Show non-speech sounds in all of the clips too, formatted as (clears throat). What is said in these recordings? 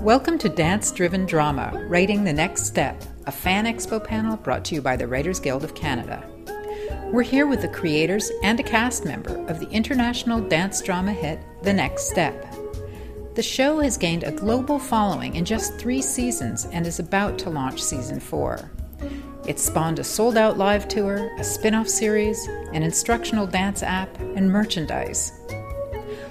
Welcome to Dance Driven Drama Writing the Next Step, a fan expo panel brought to you by the Writers Guild of Canada. We're here with the creators and a cast member of the international dance drama hit The Next Step. The show has gained a global following in just three seasons and is about to launch season four. It spawned a sold out live tour, a spin off series, an instructional dance app, and merchandise.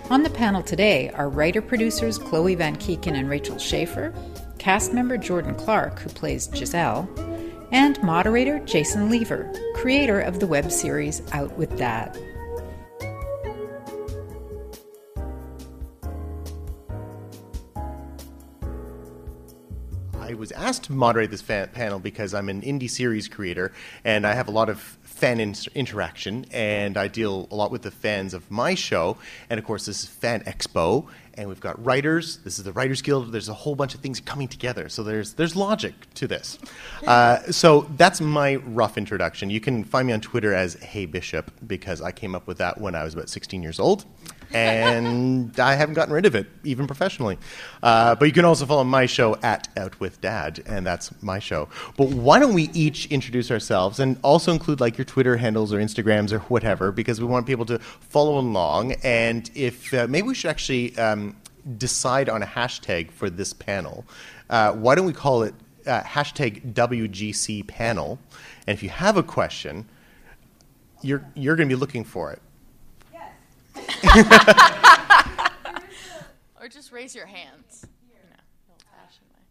On the panel today are writer producers Chloe Van Keeken and Rachel Schaefer, cast member Jordan Clark, who plays Giselle, and moderator Jason Leaver, creator of the web series Out with Dad. I was asked to moderate this panel because I'm an indie series creator and I have a lot of fan in- interaction and I deal a lot with the fans of my show. And of course, this is Fan Expo and we've got writers. This is the Writers Guild. There's a whole bunch of things coming together. So there's, there's logic to this. (laughs) Uh, so that's my rough introduction. You can find me on Twitter as Hey Bishop because I came up with that when I was about 16 years old and I haven't gotten rid of it, even professionally. Uh, but you can also follow my show at Out with Dad, and that's my show. But why don't we each introduce ourselves and also include like your Twitter handles or Instagrams or whatever, because we want people to follow along. And if uh, maybe we should actually um, decide on a hashtag for this panel. Uh, why don't we call it uh, hashtag WGC panel? And if you have a question, you're, you're going to be looking for it. (laughs) or just raise your hands. You know, old-fashioned way.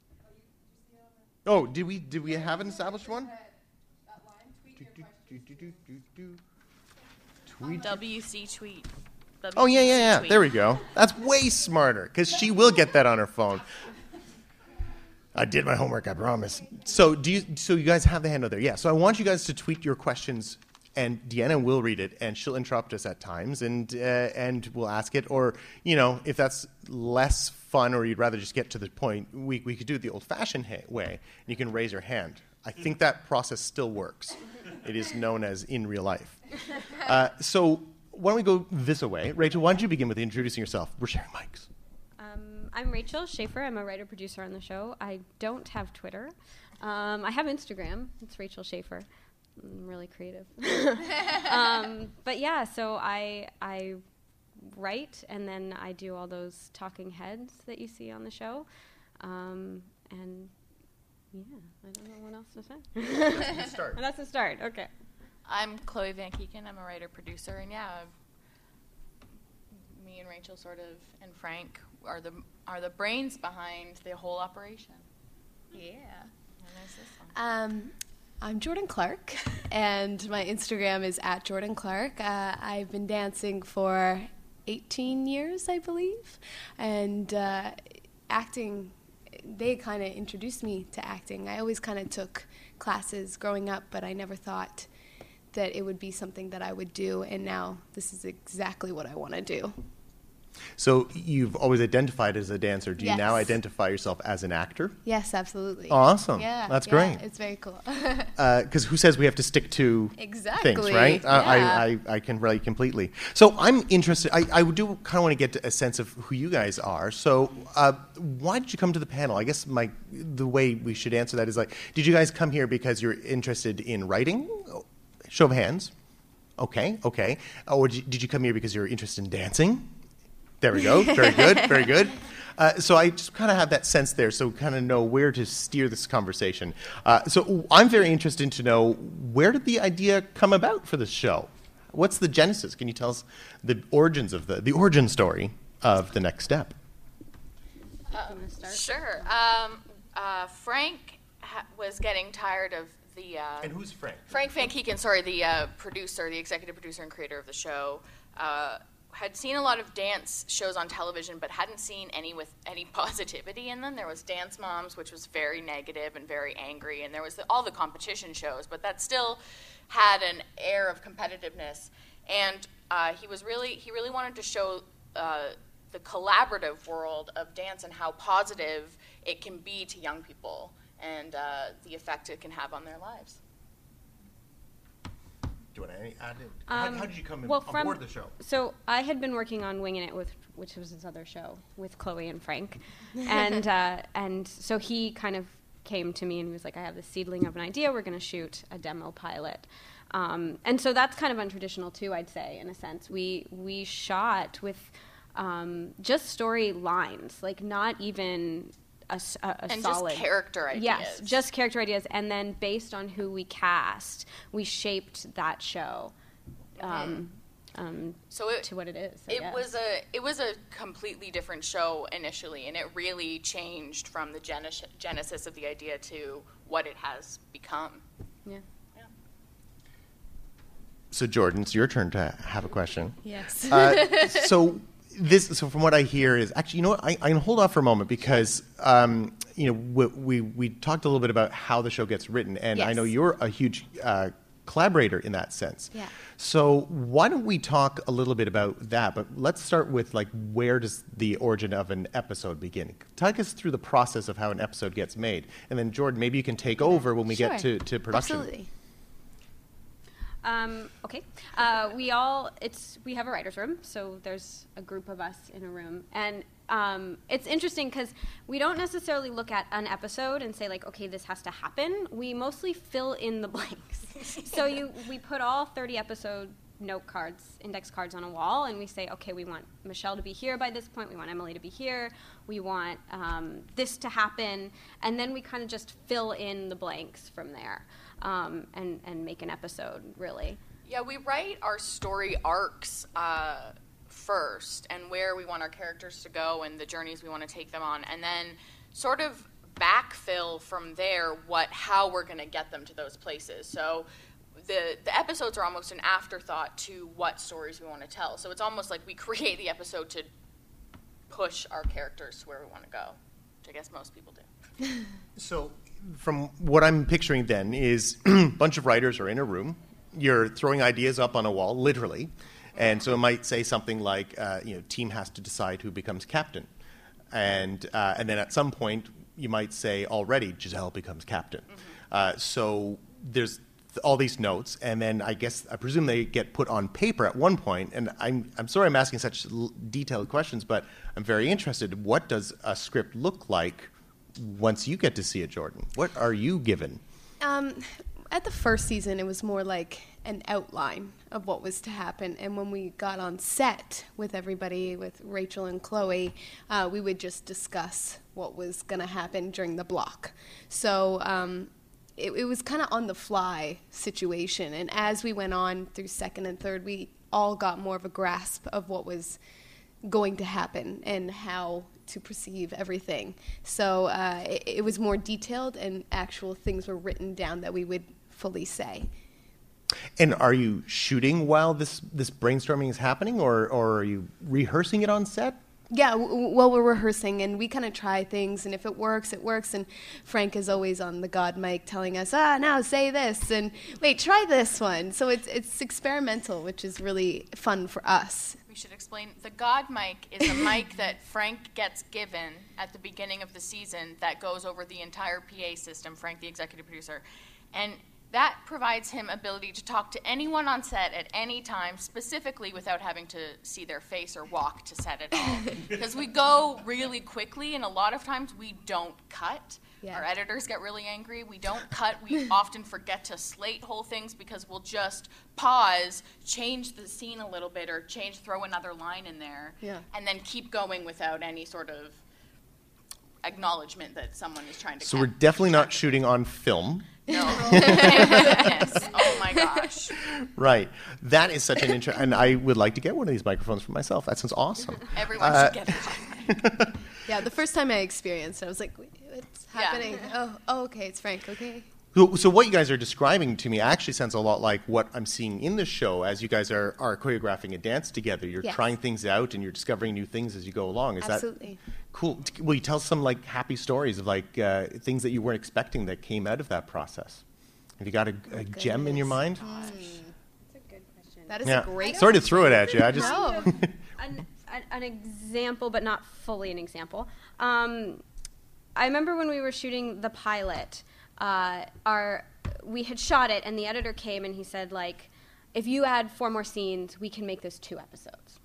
Oh, did we did we have an established one? Tweet. WC tweet. Oh yeah, yeah, yeah. tweet. There we go. That's way smarter because she will get that on her phone. I did my homework, I promise. So do you? So you guys have the handout there? Yeah. So I want you guys to tweet your questions, and Deanna will read it, and she'll interrupt us at times, and uh, and we'll ask it, or you know, if that's less fun, or you'd rather just get to the point, we we could do it the old-fashioned ha- way. And you can raise your hand. I think that process still works. It is known as in real life. (laughs) Uh, so why don't we go this way? Rachel, why don't you begin with introducing yourself? We're sharing mics. Um, I'm Rachel Schaefer. I'm a writer producer on the show. I don't have Twitter. Um, I have Instagram. It's Rachel Schaefer. I'm really creative. (laughs) um, but yeah, so I I write and then I do all those talking heads that you see on the show. Um, and yeah, I don't know what else to say. start. (laughs) That's a start. Okay. I'm Chloe Van Keeken. I'm a writer producer, and yeah, I've- me and Rachel sort of and Frank are the are the brains behind the whole operation. Yeah. And there's this one. Um, I'm Jordan Clark, (laughs) and my Instagram is at Jordan Clark. Uh, I've been dancing for 18 years, I believe, and uh, acting. They kind of introduced me to acting. I always kind of took classes growing up, but I never thought that it would be something that I would do. And now this is exactly what I want to do. So you've always identified as a dancer. Do you now identify yourself as an actor? Yes, absolutely. Awesome. Yeah, That's yeah, great. It's very cool. (laughs) Because who says we have to stick to exactly. things, right? Uh, I. I, I can relate completely. So I'm interested. I, I do kind of want to get a sense of who you guys are. So uh, why did you come to the panel? I guess my the way we should answer that is like, did you guys come here because you're interested in writing? Show of hands. Okay, okay. Or did you- did you come here because you're interested in dancing? There we go. Very good. Very good. Uh, so I just kind of have that sense there, so kind of know where to steer this conversation. Uh, so I'm very interested to know where did the idea come about for this show? What's the genesis? Can you tell us the origins of the the origin story of the next step? Wanna? Sure. Um, uh, Frank ha- was getting tired of the. Uh, And who's Frank? Frank Van Keeken, sorry, the uh, producer, the executive producer and creator of the show, uh, had seen a lot of dance shows on television, but hadn't seen any with any (laughs) positivity in them. There was Dance Moms, which was very negative and very angry, and there was the, all the competition shows, but that still had an air of competitiveness. And uh, he was really, he really wanted to show uh, the collaborative world of dance and how positive it can be to young people and uh, the effect it can have on their lives. Do you want to add it? how, Um, how did you come in, well, on from- board the show? So I had been working on Winging It with, which was his other show with Chloe and Frank, (laughs) and uh, and so he kind of came to me and he was like, I have this seedling of an idea. We're going to shoot a demo pilot, um, and so that's kind of untraditional too. I'd say in a sense, we we shot with um, just story lines, like not even. A, s- a- a And just solid character Yes, just character ideas, and then based on who we cast, we shaped that show um, um, So it, to what it is. I it guess. was a it was a completely different show initially, and it really changed from the genes- genesis of the idea to what it has become. yeah. So Jordan, it's your turn to have a question. Yes. Uh, (laughs) so this, so from what I hear is actually, you know what? I, I can hold off for a moment because um, you know we, we we talked a little bit about how the show gets written, and I know you're a huge uh, collaborator in that sense. Yeah. So why don't we talk a little bit about that? But let's start with like where does the origin of an episode begin? Take us through the process of how an episode gets made, and then Jordan, maybe you can take over when we get to, to production. Absolutely. Um, okay. Uh, we all it's we have a writers' room, so there's a group of us in a room, and um, it's interesting because we don't necessarily look at an episode and say like, okay, this has to happen. We mostly fill in the (laughs) blanks. so you we put all 30 episode note cards, index cards on a wall, and we say, okay, we want Michelle to be here by this point. We want Emily to be here. We want um, this to happen, and then we kind of just fill in the blanks from there um, and and make an episode really. Yeah, we write our story arcs uh, first and where we want our characters to go and the journeys we want to take them on, and then sort of backfill from there what how we're going to get them to those places. So the the episodes are almost an afterthought to what stories we want to tell. So it's almost like we (laughs) create the episode to push our characters to where we want to go, which I guess most people do. (laughs) So, from what I'm picturing, then is (clears throat) a bunch of writers are in a room. You're throwing ideas up on a wall, literally, and so it might say something like, uh, "You know, team has to decide who becomes captain," and uh, and then at some point you might say, "Already, Giselle becomes captain." Uh, so there's th- all these notes, and then I guess I presume they get put on paper at one point. And I'm I'm sorry I'm asking such l- detailed questions, but I'm very interested. What does a script look like? Once you get to see it, Jordan? What are you given? Um, at the first season, it was more like an outline of what was to happen. And when we got on set with everybody, with Rachel and Chloe, uh, we would just discuss what was going to happen during the block. So um, it, it was kind of on the fly situation. And as we went on through second and third, we all got more of a grasp of what was going to happen and how to perceive everything. So uh, it, it was more detailed, and actual things were written down that we would fully say. And are you shooting while this, this brainstorming is happening, or, or are you rehearsing it on set? Yeah, w- well, we're rehearsing and we kind of try things, and if it works, it works. And Frank is always on the God mic telling us, ah, now say this, and wait, try this one. So it's, it's experimental, which is really fun for us. We should explain the God mic is a (coughs) mic that Frank gets given at the beginning of the season that goes over the entire PA system, Frank, the executive producer. And that provides him ability to talk to anyone on set at any time, specifically without having to see their face or walk to set at all. (laughs) Because we go really quickly, and a lot of times we don't cut. Yeah. Our editors get really angry. We don't cut. We (laughs) often forget to slate whole things because we'll just pause, change the scene a little bit, or change, throw another line in there, Yeah. and then keep going without any sort of acknowledgement that someone is trying to. So cut. we're definitely not shooting on film. No. Goodness. (laughs) Oh my gosh. Right. That is such an interesting, and I would like to get one of these microphones for myself. That sounds awesome. Everyone Uh, should get it. (laughs) Yeah, the first time I experienced it, I was like, wait, what's Yeah. happening? Oh, oh, okay, it's Frank, okay. So, so what you guys are describing to me actually sounds a lot like what I'm seeing in the show as you guys are, are choreographing a dance together. You're Yes. trying things out and you're discovering new things as you go along. Is Absolutely. that cool? Will you tell some like happy stories of like uh, things that you weren't expecting that came out of that process? Have you got a, a gem in your mind? Gosh. That's a good question. That is Yeah. a great Sorry to throw it at you. I just No. (laughs) an, an, example, but not fully an example. Um, I remember when we were shooting the pilot, uh, our we had shot it, and the editor came and he said like. if you add four more scenes, we can make this two episodes.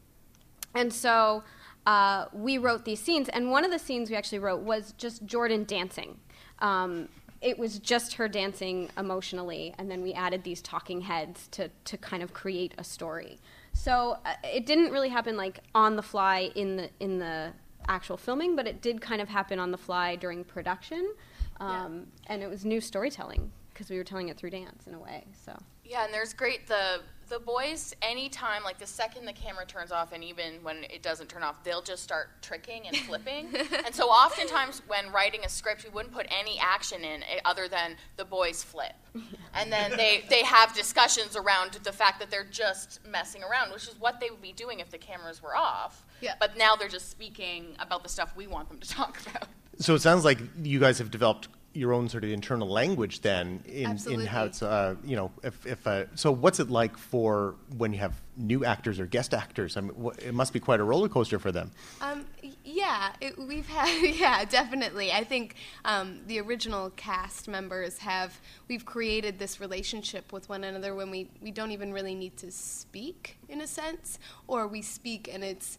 And so uh, we wrote these scenes, and one of the scenes we actually wrote was just Jordan dancing. Um, it was just her dancing emotionally, and then we added these talking heads to, to kind of create a story. So uh, it didn't really happen like on the fly in the in the actual filming, but it did kind of happen on the fly during production, um, and it was new storytelling because we were telling it through dance in a way. So Yeah, and there's great the the boys anytime like the second the camera turns off and even when it doesn't turn off they'll just start tricking and flipping. (laughs) And so oftentimes when writing a script we wouldn't put any action in eh, other than the boys flip. (laughs) And then they they have discussions around the fact that they're just messing around which is what they would be doing if the cameras were off. Yeah. but now they're just speaking about the stuff we want them to (laughs) talk about. So it sounds like you guys have developed your own sort of internal language then in, in how it's uh, you know if, if uh, so what's it like for when you have new actors or guest actors? I mean wh- it must be quite a roller coaster for them. Um, yeah, it, we've had, (laughs) yeah, definitely. I think um, the original cast members have, we've created this relationship with one another when we, we don't even really need to speak, in a sense, or we speak and it's,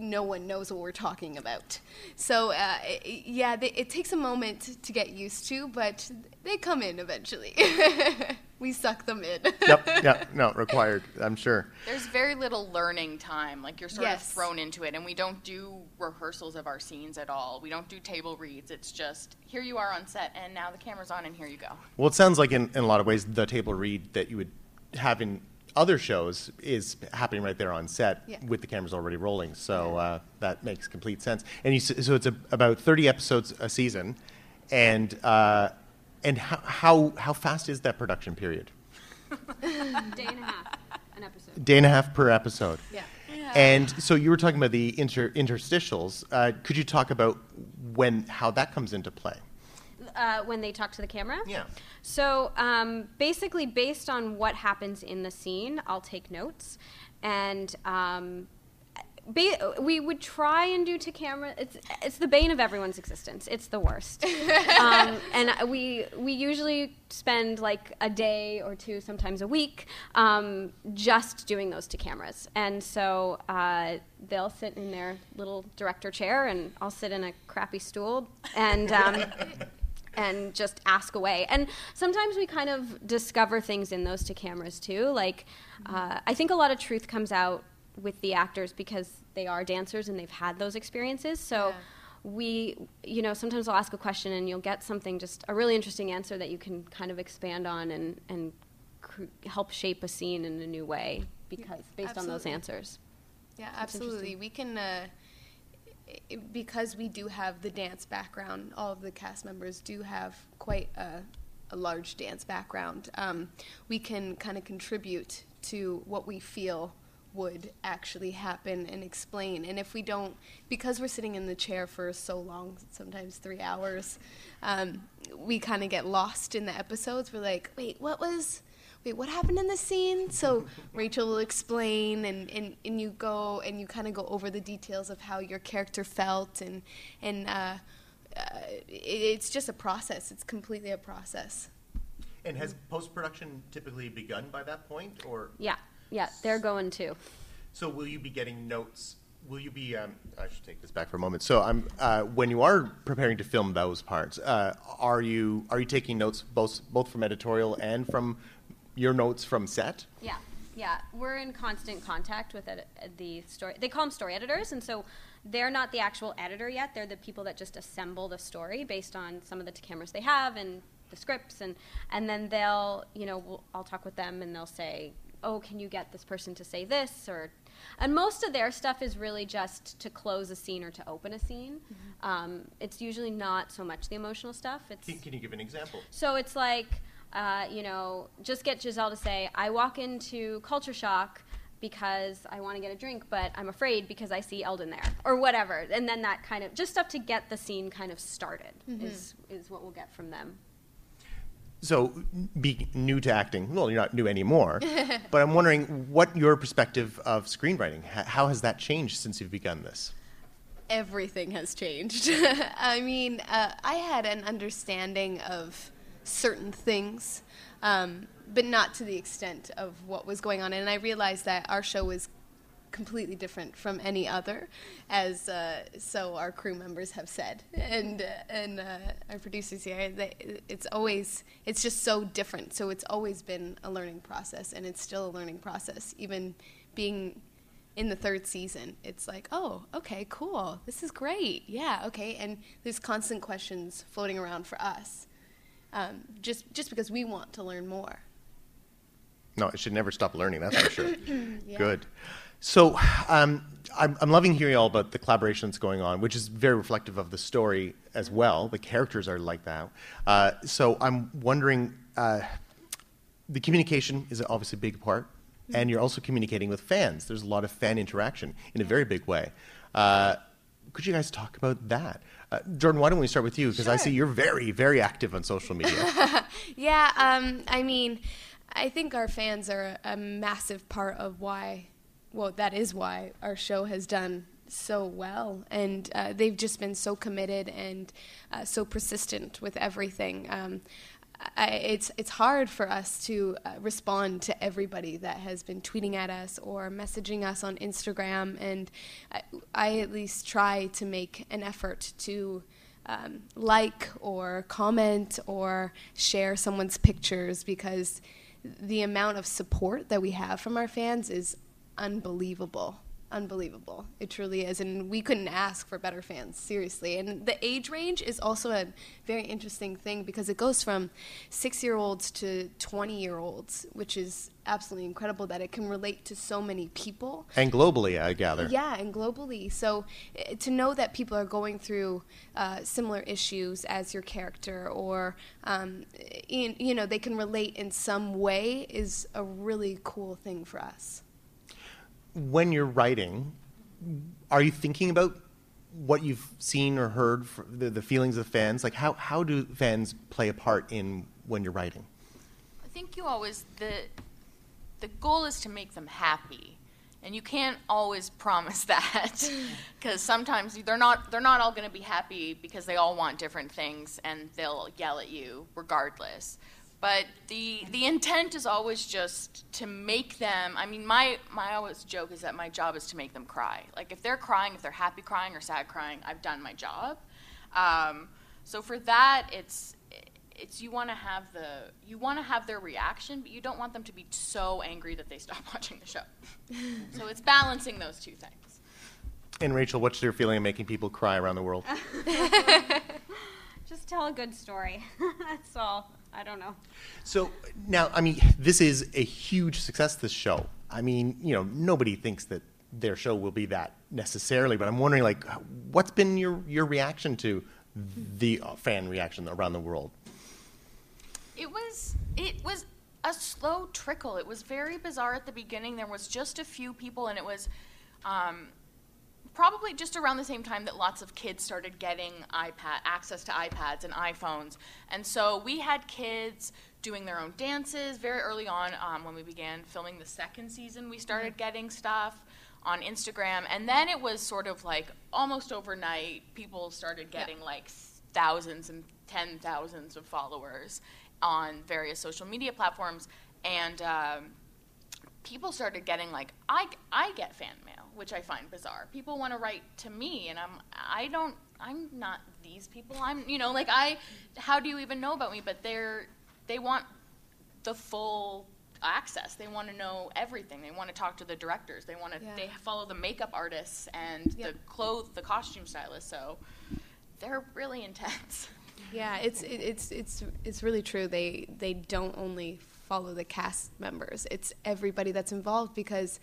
no one knows what we're talking about. So, uh, i- i- yeah, they, it takes a moment to get used to, but they come in eventually. (laughs) we suck them in. yep yeah (laughs) no required i'm sure There's very little learning time. Like you're sort of thrown into it, and we don't do rehearsals of our scenes at all. We don't do table reads. It's just here you are on set, and now the camera's on, and here you go. well it sounds like in, in a lot of ways the table read that you would have in other shows is happening right there on set Yeah. with the cameras already rolling so uh, that makes complete sense and you, so it's a, about 30 episodes a season and uh, and how, how how fast is that production period (laughs) day and a half an episode. day and a half per episode. Yeah. And so you were talking about the inter- interstitials. Uh, could you talk about when how that comes into play? Uh, when they talk to the camera. Yeah. So um, basically, based on what happens in the scene, I'll take notes, and um, ba- we would try and do to camera. It's it's the bane of everyone's existence. It's the worst, (laughs) um, and we we usually spend like a day or two, sometimes a week, um, just doing those to cameras. And so uh, they'll sit in their little director chair, and I'll sit in a crappy stool, and. Um, (laughs) and just ask away. And sometimes we kind of discover things in those two cameras too. Like, uh, I think a lot of truth comes out with the actors because they are dancers and they've had those experiences. So. Yeah. We, you know, sometimes I'll ask a question and you'll get something, just a really interesting answer that you can kind of expand on and, and cr- help shape a scene in a new way because based on those answers. Yeah, That's absolutely. We can, uh, because we do have the dance background, all of the cast members do have quite a, a large dance background. Um, we can kind of contribute to what we feel would actually happen and explain. And if we don't, because we're sitting in the chair for so long, sometimes three hours, um, we kind of get lost in the episodes. We're like, wait, what was wait, what happened in the scene? So Rachel will explain, and, and, and you go and you kind of go over the details of how your character felt, and and uh, uh, it, it's just a process. It's completely a process. And has post production typically begun by that point, or Yeah, yeah, they're going too. so will you be getting notes? Will you be? Um, I should take this back for a moment. So, I'm uh, when you are preparing to film those parts, uh, are you are you taking notes both both from editorial and from your notes from set? Yeah, yeah. We're in constant contact with ed- the story. They call them story editors, and so they're not the actual editor yet. They're the people that just assemble the story based on some of the t- cameras they have and the scripts, and and then they'll, you know, we'll, I'll talk with them, and they'll say, "Oh, can you get this person to say this?" or and most of their stuff is really just to close a scene or to open a scene. Um, it's usually not so much the emotional stuff. It's Can, can you give an example? so it's like, uh, you know, just get Giselle to say, I walk into Culture Shock because I want to get a drink, but I'm afraid because I see Eldon there, or whatever. And then that kind of, just stuff to get the scene kind of started is, is what we'll get from them. So, be new to acting. Well, you're not new anymore, (laughs) but I'm wondering what your perspective of screenwriting. How has that changed since you've begun this? everything has changed. (laughs) I mean, uh, I had an understanding of certain things, um, but not to the extent of what was going on. And I realized that our show was completely different from any other, as uh, so our crew members have said, and uh, and uh, our producers here. They, it's always it's just so different. So it's always been a learning process, and it's still a learning process, even being in the third season. It's like, oh, okay, cool, this is great, yeah, okay, and there's constant questions floating around for us, um, just just because we want to learn more. No, it should never stop learning. That's for sure. (coughs) Good. So um, I'm, I'm loving hearing all about the collaboration that's going on, which is very reflective of the story as well. The characters are like that. Uh, so I'm wondering, uh, the communication is obviously a big part, and you're also communicating with fans. There's a lot of fan interaction in a very big way. Uh, could you guys talk about that? Uh, Jordan, why don't we start with you? Because I see you're very, very active on social media. (laughs) Yeah, um, I mean, I think our fans are a massive part of why, well, that is why our show has done so well. And uh, they've just been so committed and uh, so persistent with everything. Um, I, it's it's hard for us to uh, respond to everybody that has been tweeting at us or messaging us on Instagram, and I, I at least try to make an effort to um, like or comment or share someone's pictures because the amount of support that we have from our fans is unbelievable. Unbelievable. It truly is. And we couldn't ask for better fans, seriously. And the age range is also a very interesting thing because it goes from six year olds to 20 year olds, which is absolutely incredible that it can relate to so many people. and globally, I gather. Yeah, and globally. So eh, to know that people are going through uh, similar issues as your character, or um, in, you know, they can relate in some way, is a really cool thing for us. When you're writing, are you thinking about what you've seen or heard, for the, the feelings of fans? Like, how, how do fans play a part in when you're writing? I think you always the the goal is to make them happy, and you can't always (laughs) promise that (laughs) because sometimes they're not they're not all going to be happy because they all want different things and they'll yell at you regardless. But the the intent is always just to make them. I mean, my my always joke is that my job is to make them cry. Like if they're crying, if they're happy crying or sad crying, I've done my job. Um, so for that, it's it's you want to have the you want to have their reaction, but you don't want them to be so angry that they stop (laughs) watching the show. (laughs) so it's balancing those two things. And Rachel, what's your feeling of making people cry around the world? (laughs) Just tell a good story. That's all. I don't know. So now, I mean, this is a huge success. This show. I mean, you know, nobody thinks that their show will be that necessarily, but I'm wondering, like, what's been your your reaction to the fan reaction around the world? It was it was a slow trickle. It was very bizarre at the beginning. There was just a few people, and it was um, probably just around the same time that lots of kids started getting iPad access to iPads and iPhones, and so we had kids doing their own dances very early on um, when we began filming the second season. We started getting stuff on Instagram, and then it was sort of like almost overnight. People started getting like thousands and ten thousands of followers on various social media platforms, and um, people started getting like I, I get fan mail, which I find bizarre. People want to write to me, and I'm I don't I'm not these people. I'm you know like I how do you even know about me? But they're they want the full access. They want to know everything. They want to talk to the directors. They want to Yeah. they follow the makeup artists and Yep. the clothes the costume stylists. So they're really intense. Yeah, it's it, it's it's it's really true. They they don't only follow the cast members; it's everybody that's involved because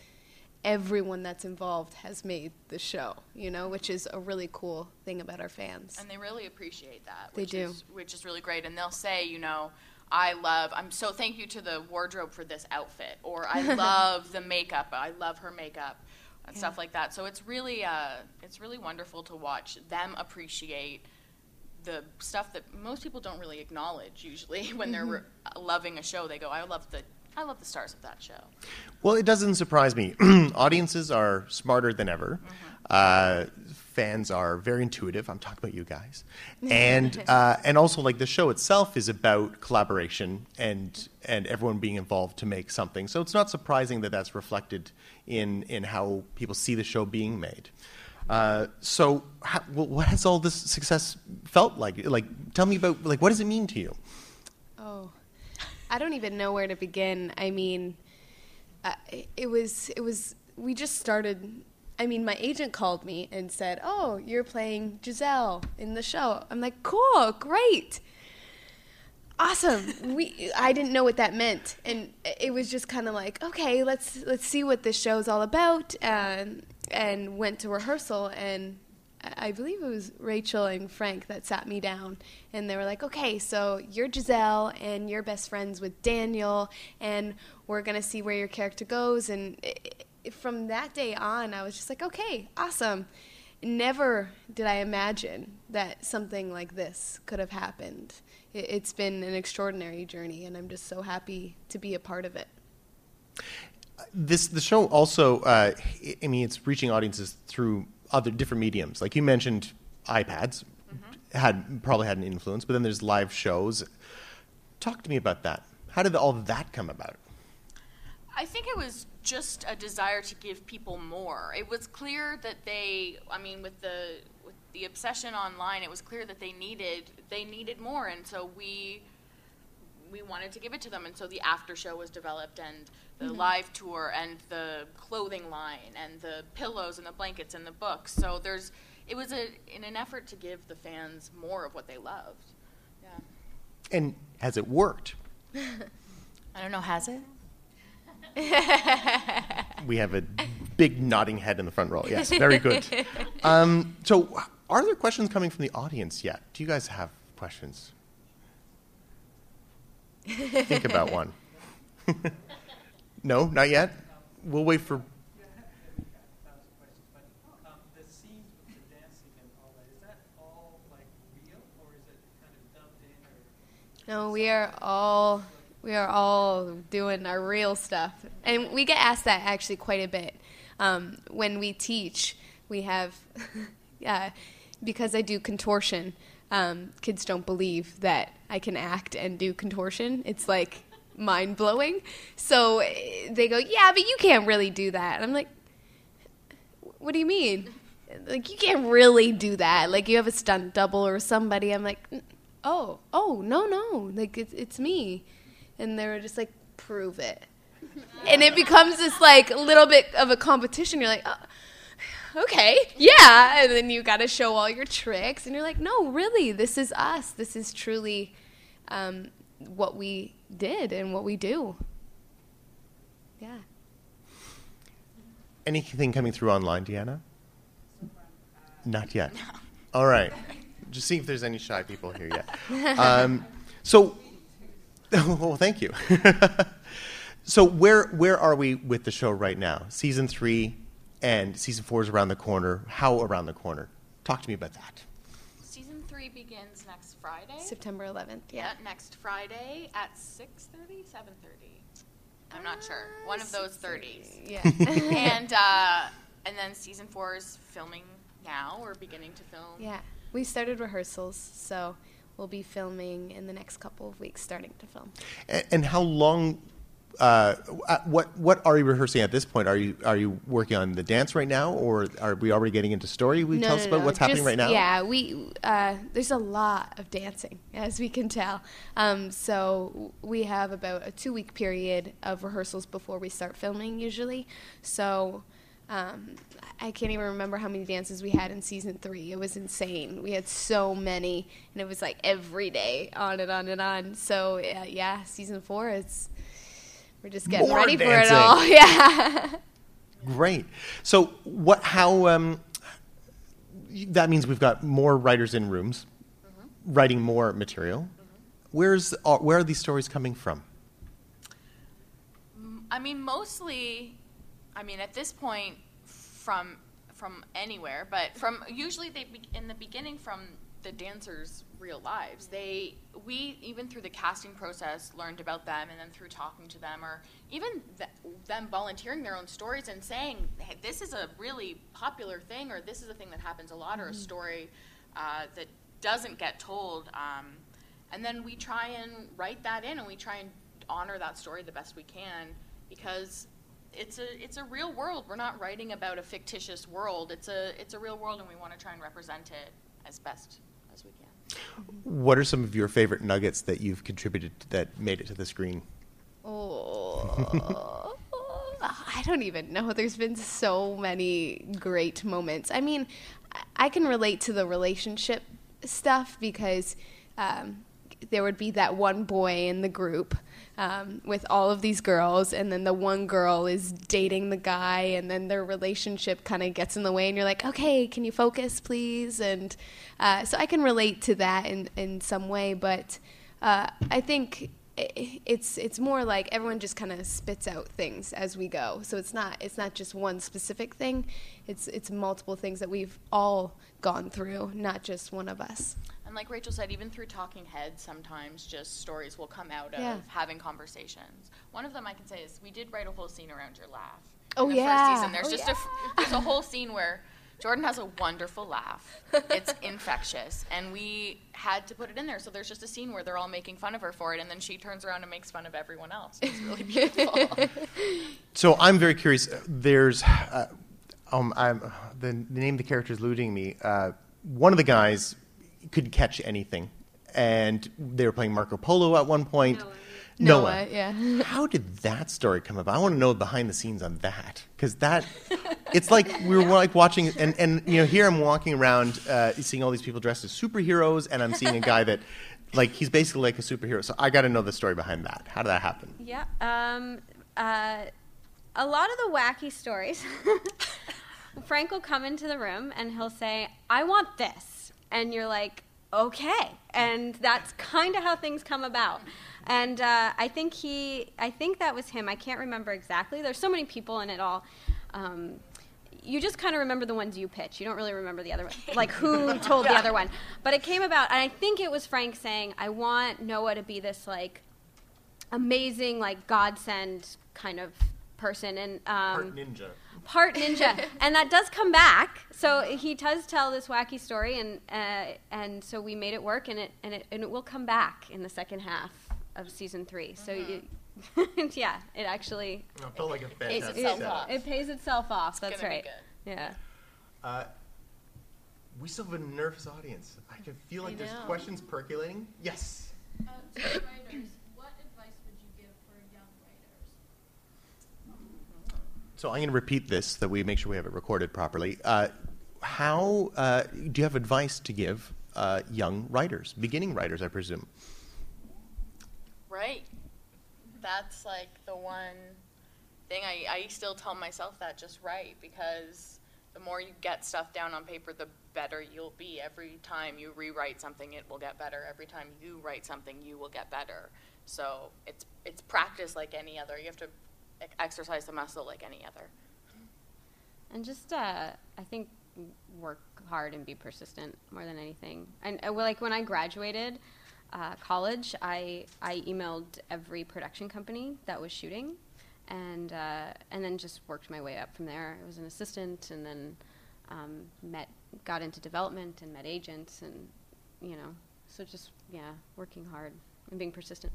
everyone that's involved has made the show. You know, which is a really cool thing about our fans. and they really appreciate that. They Which do. is, which is really great. And they'll say, you know, I love. I'm so thank you to the wardrobe for this outfit, or I (laughs) love the makeup. I love her makeup, and Yeah. stuff like that. So it's really, uh, it's really wonderful to watch them appreciate the stuff that most people don't really acknowledge usually (laughs) when they're re- loving a show. They go, I love the. I love the stars of that show. Well, it doesn't surprise me. (clears throat) Audiences are smarter than ever. Uh, fans are very intuitive. I'm talking about you guys, (laughs) and uh, and also like the show itself is about collaboration and and everyone being involved to make something. So it's not surprising that that's reflected in in how people see the show being made. Uh, so, how, what has all this success felt like? Like, tell me about like what does it mean to you? Oh, I don't even know where to begin. I mean, uh, it was it was we just started. I mean, my agent called me and said, "Oh, you're playing Giselle in the show." I'm like, "Cool, great." Awesome. We I didn't know what that meant, and it was just kind of like, okay, let's let's see what this show's all about. Um, and went to rehearsal and I believe it was Rachel and Frank that sat me down, and they were like, "Okay, so you're Giselle, and you're best friends with Daniel, and we're gonna see where your character goes." And it, it, from that day on, I was just like, "Okay, awesome." Never did I imagine that something like this could have happened. It, it's been an extraordinary journey, and I'm just so happy to be a part of it this the show also uh, i mean it's reaching audiences through other different mediums. Like you mentioned ipads mm-hmm. had probably had an influence but then there's live shows. Talk to me about that. How did all that come about? I think it was just a desire to give people more. It was clear that they i mean with the with the obsession online it was clear that they needed they needed more. And so we we wanted to give it to them, and so the after show was developed, and the mm-hmm. live tour, and the clothing line, and the pillows, and the blankets, and the books. So there's, it was a in an effort to give the fans more of what they loved. Yeah. And has it worked? (laughs) I don't know. Has it? we have a big nodding head in the front row. Yes, very good. (laughs) Um, so, are there questions coming from the audience yet? Do you guys have questions? (laughs) Think about one. No, not yet. We'll wait for. No, we are all that, is that all like real or is it kind of dumped in? No, we are all doing our real stuff, and we get asked that actually quite a bit um, when we teach. We have, (laughs) yeah, because I do contortion um, kids don't believe that I can act and do contortion. It's like mind blowing. So they go, Yeah, but you can't really do that. And I'm like, What do you mean? Like, you can't really do that. Like, you have a stunt double or somebody. I'm like, Oh, oh, no, no. Like, it's, it's me. And they were just like, Prove it. (laughs) and it becomes this like little bit of a competition. You're like, oh, okay, yeah. And then you got to show all your tricks. And you're like, no, really, this is us. This is truly um, what we did and what we do. Yeah. Anything coming through online, Deanna? Not yet. No. (laughs) All right. Just see if there's any shy people here yet. (laughs) Um, so, (laughs) well, thank you. so, where where are we with the show right now? Season three, and season four is around the corner. How around the corner? Talk to me about that. Season three begins next Friday. September 11th. Yeah. yeah next Friday at 6:30, 7:30. I'm not sure. One of those 30s. Yeah. (laughs) (laughs) and uh, and then season four is filming now. We're beginning to film. Yeah. We started rehearsals, so we'll be filming in the next couple of weeks, starting to film. And, and how long uh, what what are you rehearsing at this point? Are you are you working on the dance right now, or are we already getting into story? You no, tell no, us about no. what's Just, happening right now? Yeah, we uh, there's a lot of dancing, as we can tell. Um, so we have about a two week period of rehearsals before we start filming, usually. So. Um, I can't even remember how many dances we had in season three. It was insane. We had so many, and it was like every day, on and on and on. So uh, yeah, season four, it's we're just getting More ready dancing. for it all. (laughs) Yeah. Great. So what? How? Um, that means we've got more writers in rooms, mm-hmm. writing more material. Mm-hmm. Where's uh, where are these stories coming from? I mean, mostly. I mean, at this point, from from anywhere, but from usually they be, in the beginning from the dancers' real lives. They we even through the casting process learned about them, and then through talking to them, or even th- them volunteering their own stories and saying, hey, "This is a really popular thing," or "This is a thing that happens a lot," or a story uh, that doesn't get told. Um, and then we try and write that in, and we try and honor that story the best we can because it's a it's a real world. We're not writing about a fictitious world. It's a it's a real world, and we want to try and represent it as best as we can. What are some of your favorite nuggets that you've contributed that made it to the screen? Oh, I don't even know. There's been so many great moments. I mean, I- can relate to the relationship stuff because um, there would be that one boy in the group um, with all of these girls, and then the one girl is dating the guy, and then their relationship kind of gets in the way, and you're like, okay, can you focus, please? And uh, so I can relate to that in, in some way, but uh, I think it's it's more like everyone just kind of spits out things as we go. So it's not it's not just one specific thing. It's it's multiple things that we've all gone through, not just one of us. And like Rachel said, even through talking heads, sometimes just stories will come out of Yeah. having conversations. One of them I can say is we did write a whole scene around your laugh. Oh, in the yeah. First season. There's Oh, just a f- there's a whole (laughs) scene where Jordan has a wonderful laugh. It's (laughs) infectious, and we had to put it in there. So there's just a scene where they're all making fun of her for it, and then she turns around and makes fun of everyone else. It's really (laughs) beautiful. So I'm very curious. There's, uh, um, I'm, the, the name of the character is eluding me. Uh, one of the guys couldn't catch anything, and they were playing Marco Polo at one point. Noah, yeah. (laughs) How did that story come about? I want to know behind the scenes on that because that, it's like we were like watching, and and you know here I'm walking around uh, seeing all these people dressed as superheroes, and I'm seeing a guy that, like he's basically like a superhero. So I got to know the story behind that. How did that happen? Yeah. Um, uh, a lot of the wacky stories. (laughs) Frank will come into the room and he'll say, I want this. And you're like, okay. And that's kind of how things come about. And uh, I think he, I think that was him. I can't remember exactly. There's so many people in it all. Um, you just kind of remember the ones you pitch. You don't really remember the other one, (laughs) like who told the other one. But it came about, and I think it was Frank saying, "I want Noah to be this like amazing, like godsend kind of person." And um, ninja. Part ninja, (laughs) and that does come back. So he does tell this wacky story, and uh, and so we made it work, and it and it and it will come back in the second half of season three. So you, (laughs) yeah, it actually I felt like a it, fantastic itself it, off. it pays itself off. That's gonna be right. good. Yeah. Uh, we still have a nervous audience. I can feel like there's questions percolating. Yes. Uh, (clears throat) to writers, what advice would you give for young writers? So I'm going to repeat this so that we make sure we have it recorded properly. Uh, how uh, do you have advice to give uh, young writers, beginning writers, I presume? Right. That's like the one thing I, I still tell myself that just right because the more you get stuff down on paper, the better you'll be. Every time you rewrite something, it will get better. Every time you write something, you will get better. So it's it's practice like any other. You have to exercise the muscle like any other. And just, uh, I think, work hard and be persistent more than anything. And uh, like when I graduated uh, college, I I emailed every production company that was shooting, and uh, and then just worked my way up from there. I was an assistant, and then um, met got into development and met agents, and you know, so just yeah, working hard and being persistent.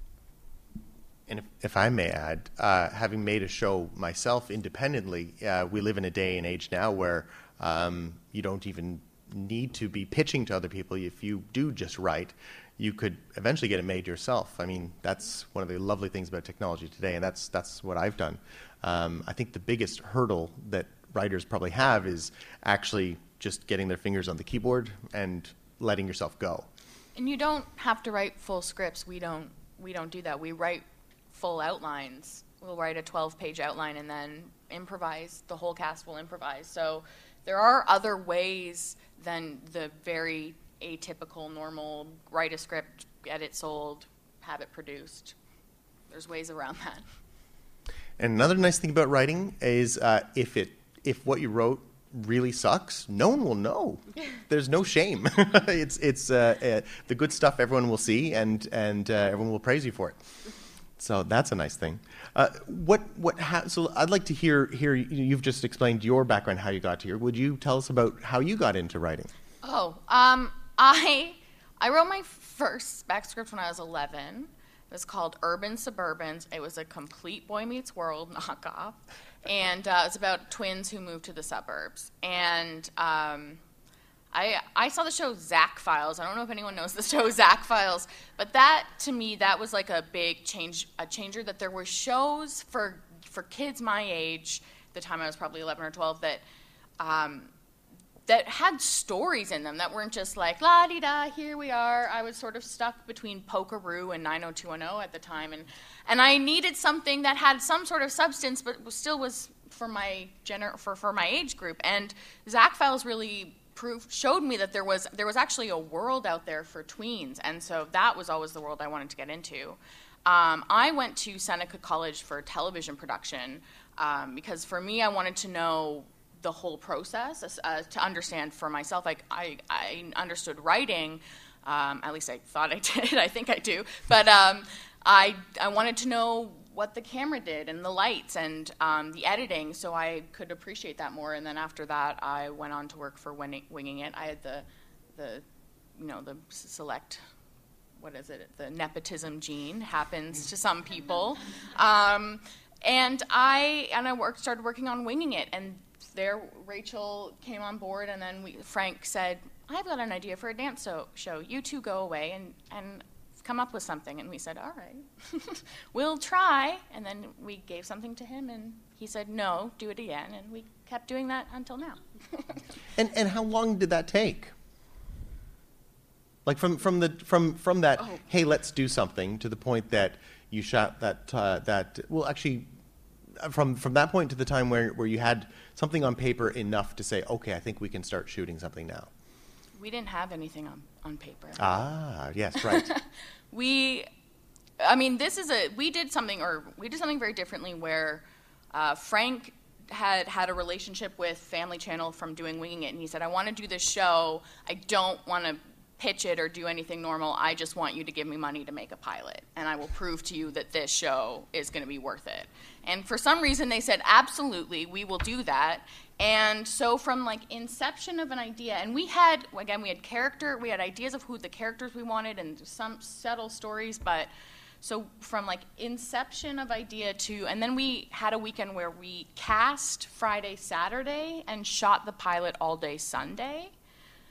And if, if I may add, uh, having made a show myself independently, uh, we live in a day and age now where um, you don't even need to be pitching to other people. If you do just write, you could eventually get it made yourself. I mean, that's one of the lovely things about technology today, and that's that's what I've done. Um, I think the biggest hurdle that writers probably have is actually just getting their fingers on the keyboard and letting yourself go. And you don't have to write full scripts. We don't we don't do that. We write full outlines. We'll write a 12-page outline and then improvise. The whole cast will improvise. So there are other ways than the very atypical normal write a script, get it sold, have it produced. There's ways around that. And another nice thing about writing is uh, if it if what you wrote really sucks, no one will know. (laughs) There's no shame. (laughs) it's it's uh, uh, the good stuff everyone will see, and and uh, everyone will praise you for it. So that's a nice thing. Uh, what what? Ha- so I'd like to hear hear. You've just explained your background, how you got here. Would you tell us about how you got into writing? Oh, um, (laughs) I I wrote my first spec script when I was 11. It was called Urban Suburbans. It was a complete Boy Meets World (laughs) knockoff, and uh, it's about twins who moved to the suburbs. And um, I I saw the show Zack Files. I don't know if anyone knows the (laughs) show Zack Files, but that to me that was like a big change, a changer. That there were shows for for kids my age, the time I was probably 11 or 12, that um, that had stories in them that weren't just like la di da here we are i was sort of stuck between pokeroo and 90210 at the time and and i needed something that had some sort of substance but still was for my gener- for, for my age group and zack files really showed me that there was there was actually a world out there for tweens and so that was always the world i wanted to get into um, i went to seneca college for television production um, because for me i wanted to know the whole process uh, to understand for myself. Like I, I understood writing, um, at least I thought I (laughs) did. I think I do, but um, I I wanted to know what the camera did and the lights and um, the editing, so I could appreciate that more. And then after that, I went on to work for Winging, It. I had the the you know the select what is it? The nepotism gene happens to some people. Um, and I and I worked started working on winging it, and there Rachel came on board, and then we, Frank said, "I've got an idea for a dance show. You two go away and and come up with something." And we said, "All right, (laughs) we'll try." And then we gave something to him, and he said, "No, do it again." And we kept doing that until now. (laughs) And and how long did that take? Like from from the from from that Oh. hey let's do something to the point that you shot that uh, that well actually uh, from from that point to the time where where you had something on paper enough to say okay I think we can start shooting something now. We didn't have anything on, on paper. Ah yes (laughs) right. We i mean this is a we did something or we did something very differently where uh, frank had had a relationship with family channel from doing winging it and he said i want to do this show. I don't want to pitch it or do anything normal. I just want you to give me money to make a pilot and i will prove to you that this show is going to be worth it. And for some reason they said absolutely we will do that and so from like inception of an idea, and we had again we had character, we had ideas of who the characters we wanted, and some subtle stories. But so from like inception of idea to, and then we had a weekend where we cast Friday, Saturday, and shot the pilot all day Sunday.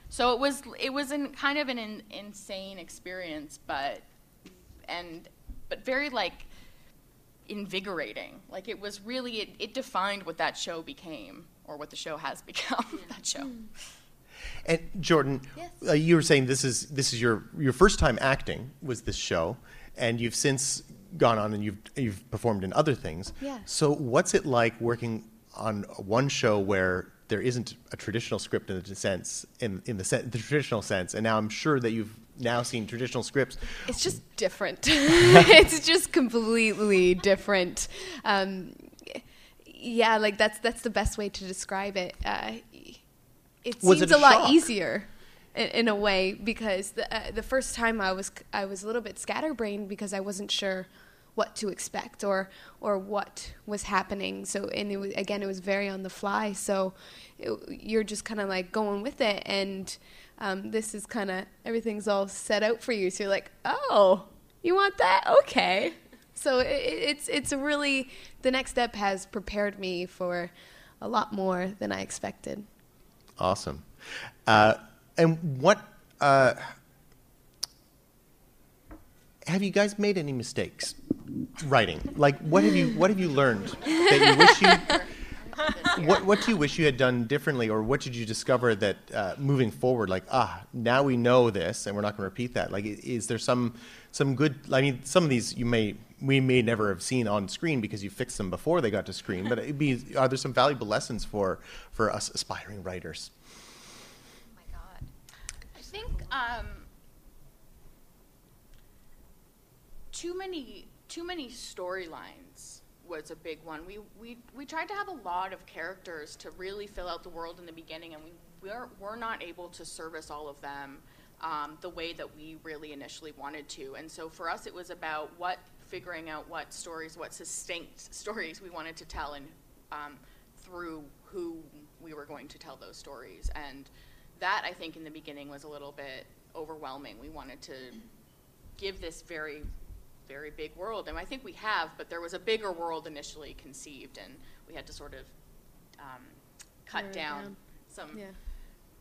So it was it was in kind of an in, insane experience, but and but very like invigorating. Like it was really it, it defined what that show became or what the show has (laughs) become. that show. and Jordan Yes. uh, you were saying this is this is your your first time acting was this show and you've since gone on and you've you've performed in other things. Yeah. So what's it like working on one show where there isn't a traditional script in the sense in in the, sen- the traditional sense, and now I'm sure that you've now seen traditional scripts. It's just different. (laughs) (laughs) it's just completely different. Um, yeah, like that's that's the best way to describe it. Uh, it Was seems it a a, lot easier in, in a way because the uh, the first time I was I was a little bit scatterbrained because I wasn't sure what to expect or or what was happening. So and it was, again it was very on the fly. So it, you're just kind of like going with it and. Um, this is kind of everything's all set out for you, so you're like, oh, you want that? Okay. So it, it's it's a really the next step has prepared me for a lot more than I expected. Awesome. Uh, and what uh, have you guys made any mistakes writing? Like, what have you what have you learned that you wish you (laughs) what what do you wish you had done differently, or what did you discover that uh, moving forward, like ah, now we know this, and we're not going to repeat that. Like, is there some some good? I mean, some of these you may we may never have seen on screen because you fixed them before they got to screen. But be are there some valuable lessons for for us aspiring writers? Oh my god. I think um, too many too many storylines was a big one. We, we, we tried to have a lot of characters to really fill out the world in the beginning, and we we're, we're not able to service all of them um, the way that we really initially wanted to. And so for us, it was about what figuring out what stories, what succinct (laughs) stories we wanted to tell, and um, through who we were going to tell those stories. And that, I think, in the beginning was a little bit overwhelming. We wanted to give this very, very big world, and I think we have, but there was a bigger world initially conceived, and we had to sort of um, cut down. some Yeah.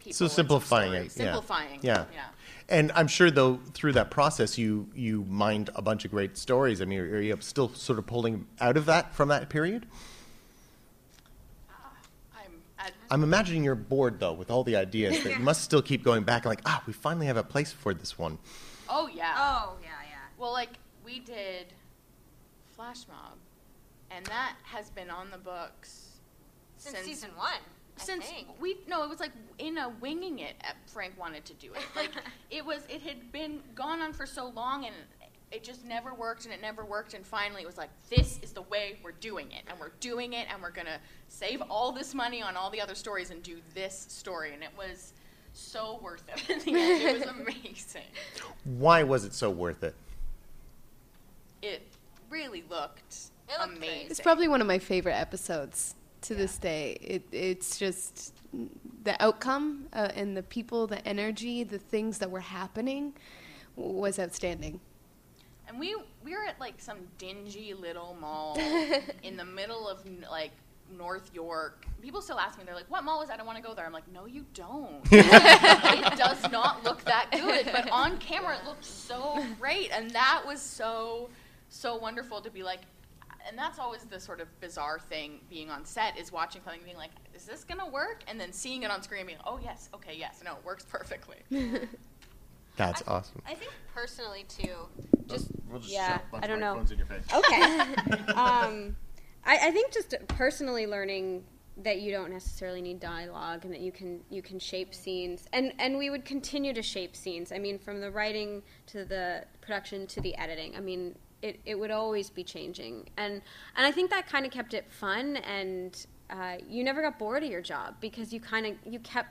People. So simplifying it, yeah. Simplifying. Yeah. Yeah. And I'm sure, though, through that process, you you mined a bunch of great stories. I mean, are you still sort of pulling out of that from that period? I'm. I, I'm imagining you're bored though with all the ideas. That you (laughs) must still keep going back. And like, ah, we finally have a place for this one. oh yeah. Oh yeah, yeah. Well, like we did Flash Mob, and that has been on the books Since, season one. I since think. we no, it was like in a winging it. uh, Frank wanted to do it. Like (laughs) it was, it had been gone on for so long, and it just never worked, and it never worked, and finally it was like, this is the way we're doing it, and we're doing it, and we're gonna save all this money on all the other stories and do this story, and it was so worth it. (laughs) In the end, it was (laughs) amazing. Why was it so worth it? It really looked, It looked great. amazing. It's probably one of my favorite episodes to this day. It, it's just the outcome uh, and the people, the energy, the things that were happening was outstanding. And we we were at like some dingy little mall (laughs) in the middle of like North York. People still ask me, they're like, "What mall is that? I don't want to go there." I'm like, "No, you don't. (laughs) it does not look that good, but on camera it looked so (laughs) great, and that was so so wonderful to be like." And that's always the sort of bizarre thing being on set is watching something, being like, "Is this gonna work?" And then seeing it on screen, and being, like, "Oh yes, okay, yes, no, it works perfectly." (laughs) That's awesome. I think personally too. Just We'll just yeah, shove a bunch I don't know. in your face. (laughs) Okay. (laughs) um, I, I think just personally learning that you don't necessarily need dialogue and that you can you can shape scenes and and we would continue to shape scenes. I mean, from the writing to the production to the editing. I mean, it, it would always be changing and and I think that kind of kept it fun and uh, you never got bored of your job because you kind of you kept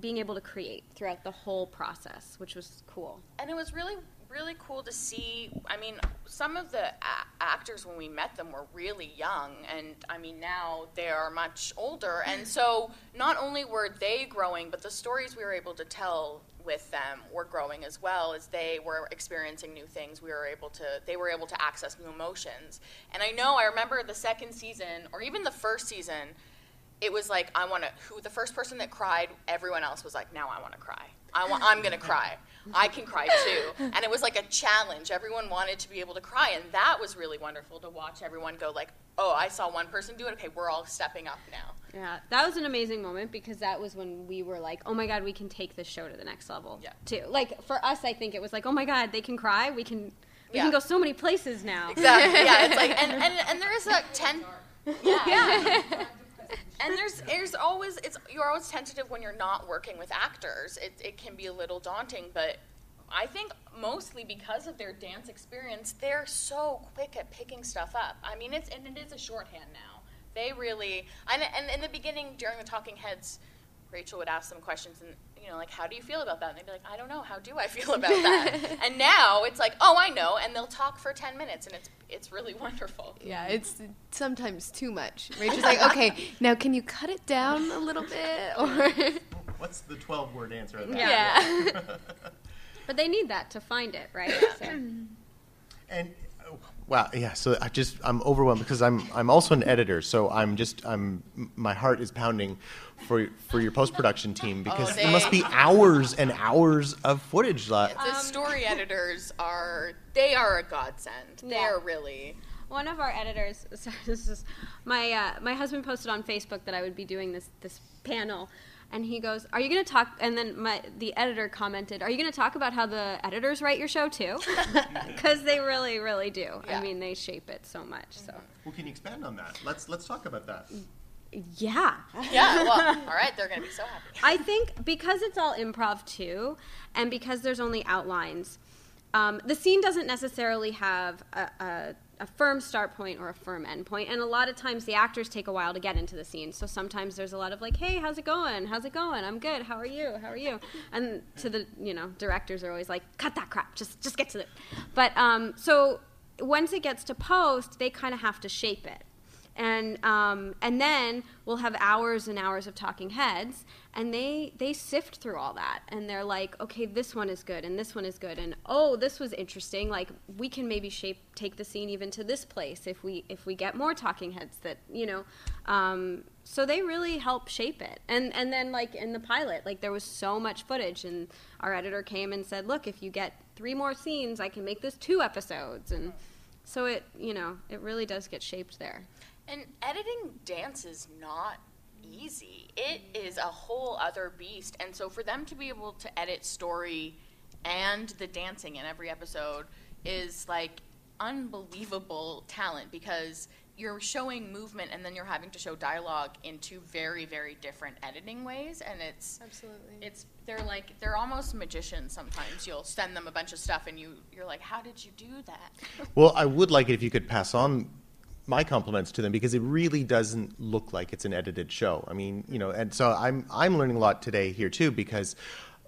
being able to create throughout the whole process, which was cool. and it was really really cool to see i mean some of the a- actors when we met them were really young and i mean now they are much older and so not only were they growing but the stories we were able to tell with them were growing as well as they were experiencing new things we were able to they were able to access new emotions and i know i remember the second season or even the first season it was like I want to. Who the first person that cried? Everyone else was like, now I want to cry. I want. I'm gonna cry. I can cry too. And it was like a challenge. Everyone wanted to be able to cry, and that was really wonderful to watch everyone go like, oh, I saw one person do it. Okay, we're all stepping up now. Yeah, that was an amazing moment because that was when we were like, "Oh my god, we can take this show to the next level." Yeah. Too. Like for us, I think it was like, "Oh my god, they can cry. We can we Yeah. can go so many places now." Exactly. Yeah. It's like, (laughs) and and, and there is a ten. Yeah. (laughs) and there's there's always it's you're always tentative when you're not working with actors. It it can be a little daunting, but I think mostly because of their dance experience, they're so quick at picking stuff up. I mean, it's and it is a shorthand now. They really and and in the beginning during the talking heads, Rachel would ask them questions and you know like how do you feel about that? And they'd be like I don't know how do I (laughs) feel about that? (laughs) and now it's like oh I know and they'll talk for ten minutes and it's it's really (laughs) wonderful. Yeah, it's sometimes too much. Rachel's like, okay, now can you cut it down a little bit? Or What's the 12 word answer? of that? yeah. But they need that to find it, right? So- And wow, yeah. So I just I'm overwhelmed because I'm I'm also an editor. So I'm just I'm my heart is pounding for for your post production team because they- there must be hours and hours of footage left. The story (laughs) editors are they are a godsend. They Yeah. are really One of our editors, (laughs) sorry, this is my uh, my husband posted on Facebook that I would be doing this this panel, and he goes, "Are you going to talk?" And then my the editor commented, "Are you going to talk about how the editors write your show too?" (laughs) Because they really, really do. Yeah. I mean, they shape it so much. So Well, can you expand on that? Let's let's talk about that. yeah. yeah. Well, all right, they're gonna be so happy. I think because it's all improv too, and because there's only outlines, um, the scene doesn't necessarily have a, a a firm start point or a firm end point. And a lot of times the actors take a while to get into the scene. So sometimes there's a lot of like, hey, how's it going? How's it going? I'm good. How are you? How are you? And to the, you know, directors are always like, cut that crap. Just, just get to it. But um, so once it gets to post, they kind of have to shape it and um, and then we'll have hours and hours of talking heads and they they sift through all that and they're like okay this one is good and this one is good and oh this was interesting like we can maybe shape take the scene even to this place if we if we get more talking heads that you know um, so they really help shape it. And and then like in the pilot like there was so much footage and our editor came and said look if you get three more scenes i can make this two episodes and so it you know it really does get shaped there And editing dance is not easy. It is a whole other beast. And so for them to be able to edit story and the dancing in every episode is like unbelievable talent because you're showing movement and then you're having to show dialogue in two very very different editing ways and it's Absolutely. it's they're like they're almost magicians sometimes you'll send them a bunch of stuff and you you're like how did you do that Well, I would like it if you could pass on my compliments to them because it really doesn't look like it's an edited show. I mean, you know, and so I'm I'm learning a lot today here too because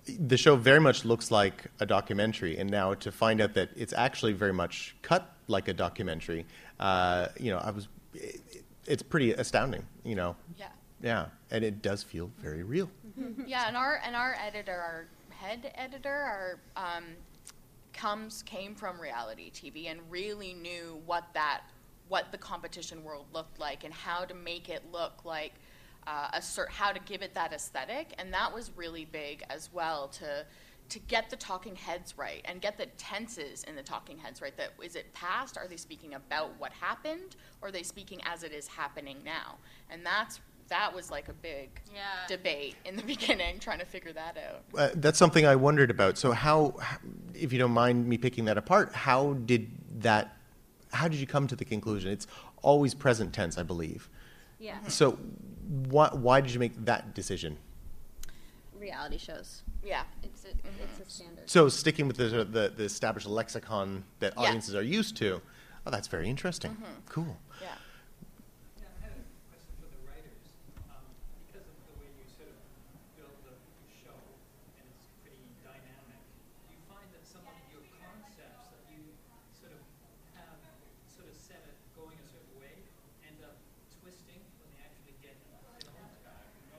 the show very much looks like a documentary, and now to find out that it's actually very much cut like a documentary, uh, you know, I was it, it's pretty astounding, you know. yeah Yeah, and it does feel very real. yeah, and our and our editor, our head editor, our um, comes came from reality TV and really knew what that what the competition world looked like and how to make it look like uh, a cert, how to give it that aesthetic, and that was really big as well to to get the talking heads right and get the tenses in the talking heads right. That is it past? Are they speaking about what happened, or are they speaking as it is happening now? And that's that was like a big Yeah. debate in the (laughs) beginning, trying to figure that out. Uh, that's something I wondered about. So how, if you don't mind me picking that apart, how did that, how did you come to the conclusion? It's always present tense, I believe. yeah So why, why did you make that decision? reality shows Yeah. it's a, it's a standard So sticking with the, the, the established lexicon that Yeah. audiences are used to, oh, that's very interesting. Mm-hmm. Cool. Yeah. Yeah, I had a question for the writers. Um, because of the way you sort of build the show, and it's pretty dynamic, do you find that some of your concepts that you sort of have sort of set it going a certain way end up twisting when they actually get filmed?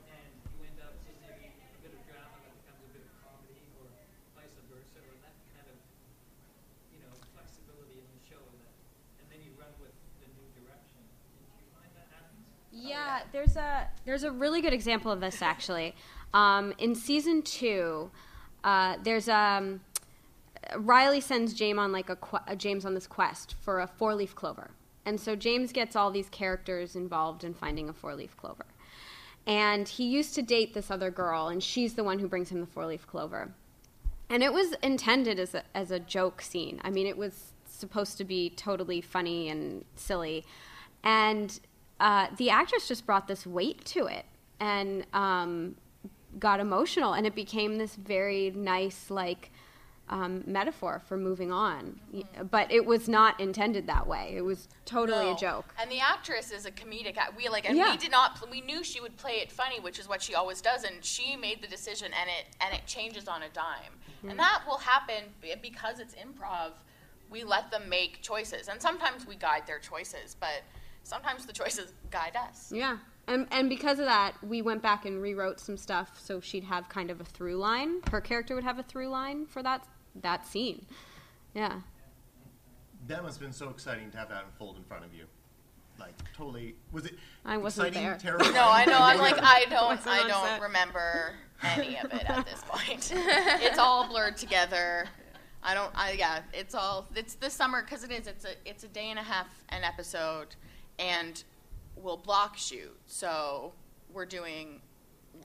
And you end up with maybe a bit of drama that becomes a bit of comedy, or vice versa, or that kind of, you know, flexibility in the show that, and then you run with the new direction. Do you find that happens? Yeah, there's a there's a really good example of this actually. Um, in season two, uh, there's um, Riley sends James on like a uh, James on this quest for a four leaf clover, and so James gets all these characters involved in finding a four leaf clover. And he used to date this other girl, and she's the one who brings him the four leaf clover. And it was intended as a, as a joke scene. I mean, it was supposed to be totally funny and silly. And uh, the actress just brought this weight to it and um, got emotional. And it became this very nice, like, um, metaphor for moving on. Y- But it was not intended that way. It was totally No. a joke. And the actress is a comedic. act- We like, and Yeah. we did not. pl- We knew she would play it funny, which is what she always does. And she made the decision, and it and it changes on a dime. And that will happen because it's improv. We let them make choices, and sometimes we guide their choices, but sometimes the choices guide us. Yeah. And, and because of that, we went back and rewrote some stuff so she'd have kind of a through line. Her character would have a through line for that that scene. Yeah. That must have been so exciting to have that unfold in front of you. Like, totally. Was it I wasn't exciting, there. terrifying? No, I know. I'm like, I (laughs) don't, I don't set. remember any of it at this point. (laughs) it's all blurred together. I don't. I yeah. It's all. It's this summer because it is. It's a. It's a day and a half an episode, and we'll block shoot. So we're doing.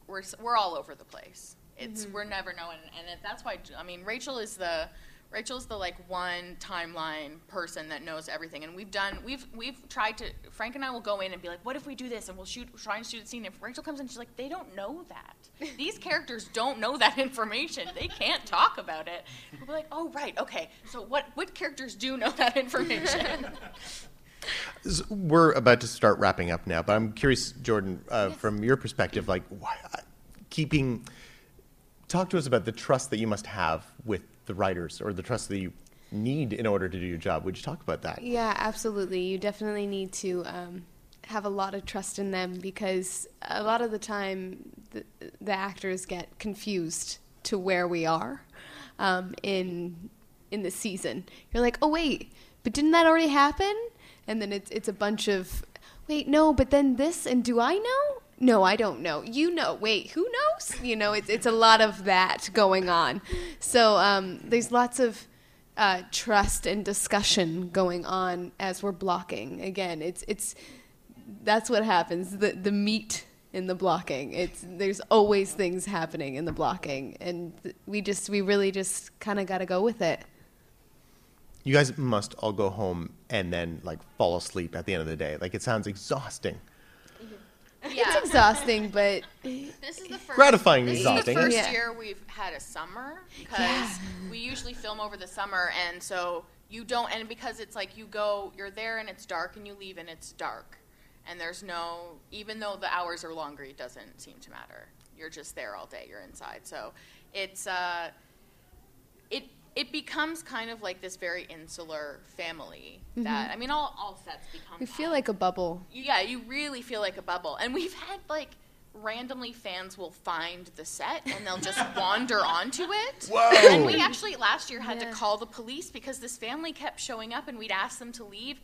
We're we're all over the place. It's mm-hmm. we're never knowing, and it, that's why. I mean, Rachel is the Rachel's the like one timeline person that knows everything, and we've done we've we've tried to. Frank and I will go in and be like, "What if we do this?" and we'll shoot try and shoot a scene. If Rachel comes in, she's like, "They don't know that. (laughs) These characters don't know that information. They can't talk about it." We'll be like, "Oh right, okay. So what what characters do know that information?" (laughs) We're about to start wrapping up now, but I'm curious, Jordan, uh, from your perspective, like why, keeping. Talk to us about the trust that you must have with the writers, or the trust that you need in order to do your job. Would you talk about that? Yeah, absolutely. You definitely need to um, have a lot of trust in them because a lot of the time the, the actors get confused to where we are um, in in the season. You're like, oh wait, but didn't that already happen? And then it's it's a bunch of wait, no, but then this, and do I know? No, I don't know. You know. Wait, who knows? You know, it's it's a lot of that going on. So um, there's lots of uh, trust and discussion going on as we're blocking. Again, it's it's that's what happens. The the meat in the blocking. It's there's always things happening in the blocking, and we just we really just kind of got to go with it. You guys must all go home and then like fall asleep at the end of the day. Like it sounds exhausting. It's exhausting, but This is the first Gratifying This exhausting. is the first Yeah. year we've had a summer because Yeah. we usually film over the summer, and so you don't. And because it's like you go, you're there and it's dark, and you leave and it's dark, and there's no. Even though the hours are longer, it doesn't seem to matter. You're just there all day. You're inside, so it's uh, it it becomes kind of like this very insular family. Mm-hmm. That I mean, all all sets become. we feel like a bubble. yeah, you really feel like a bubble. And we've had like randomly fans will find the set and they'll just (laughs) wander onto it. Whoa. And we actually last year had Yeah. to call the police because this family kept showing up and we'd ask them to leave.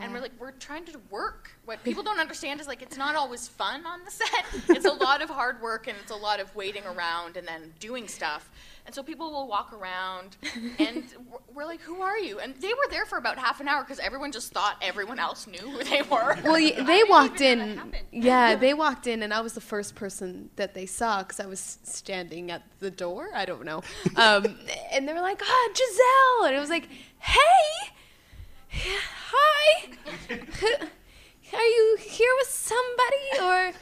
And we're like, we're trying to work. What people don't understand is like it's not always fun on the (laughs) set. It's a lot of hard work and it's a lot of waiting around and then doing stuff. And so people will walk around (laughs) and we're- like, who are you? And they were there for about half an hour because everyone just thought everyone else knew who they were. (laughs) Well, they walked in. Yeah, they walked in, and I was the first person that they saw because I was standing at the door. I don't know. Um, and they were like, "Ah, Giselle," and it was like, "Hey, hi." Are you here with somebody, or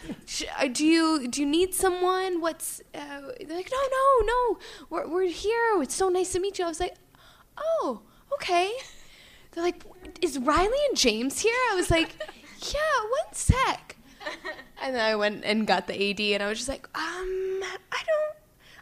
uh, do you do you need someone? What's uh, they're like? No, no, no. We're we're here. It's so nice to meet you. I was like, oh, okay. They're like, is Riley and James here? I was like, yeah, one sec. And then I went and got the AD, and I was just like, um, I don't,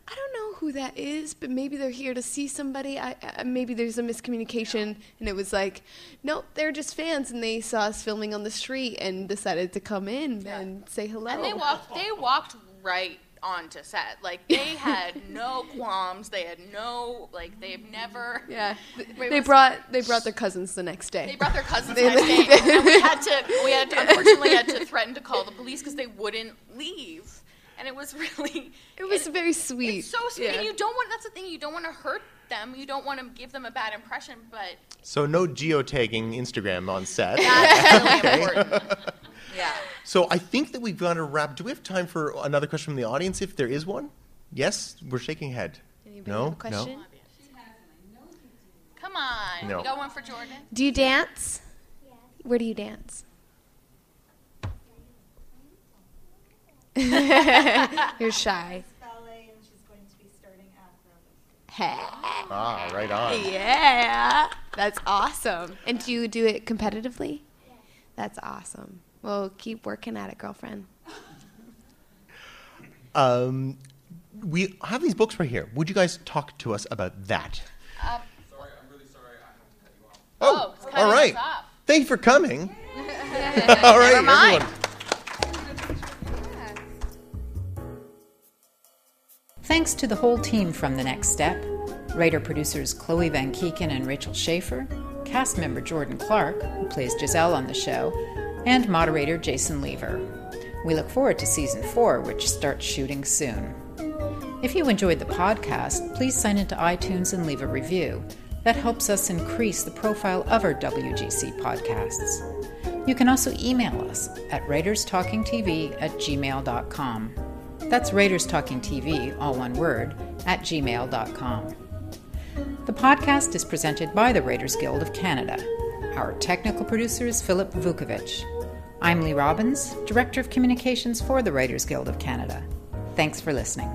I don't know who that is, but maybe they're here to see somebody. I, I maybe there's a miscommunication, and it was like, nope, they're just fans, and they saw us filming on the street and decided to come in and say hello. And they walked. They walked right onto set. Like they (laughs) had no qualms. They had no like. They've never. yeah, Wait, they brought they brought their cousins the next day. They brought their cousins the next day, and we had to. We had to, unfortunately had to threaten to call the police because they wouldn't leave. And it was (laughs) really. It was very sweet. It's so sweet, Yeah. and you don't want. That's the thing. You don't want to hurt them. You don't want to give them a bad impression, but So no geotagging Instagram on set. that's really (laughs) important. (laughs) Yeah. So I think that we've got to wrap. Do we have time for another question from the audience, if there is one? Yes, we're shaking head. Anybody no, have a question? no. Come on. No. You got one for Jordan? Do you dance? Yeah. where do you dance? You're shy. ballet and she's going to be starting (laughs) acrobatics. Hey. Ah, right on. Yeah. That's awesome. And do you do it competitively? That's awesome. Well, keep working at it, girlfriend. (laughs) Um, we have these books right here. Would you guys talk to us about that? Uh, Sorry, I'm really sorry. I have to cut you off. Oh, it's cutting all right. us off. Thank you for coming. (laughs) all right, Never mind. everyone. Thanks to the whole team from The Next Step writer producers Chloe Van Keeken and Rachel Schaefer, cast member Jordan Clark, who plays Giselle on the show, and moderator Jason Leaver. We look forward to season four, which starts shooting soon. If you enjoyed the podcast, please sign into iTunes and leave a review. That helps us increase the profile of our WGC podcasts. You can also email us at writerstalkingtv at gmail.com. That's Writers Talking TV, all one word, at gmail.com. The podcast is presented by the Writers Guild of Canada. Our technical producer is Philip Vukovic. I'm Lee Robbins, Director of Communications for the Writers Guild of Canada. Thanks for listening.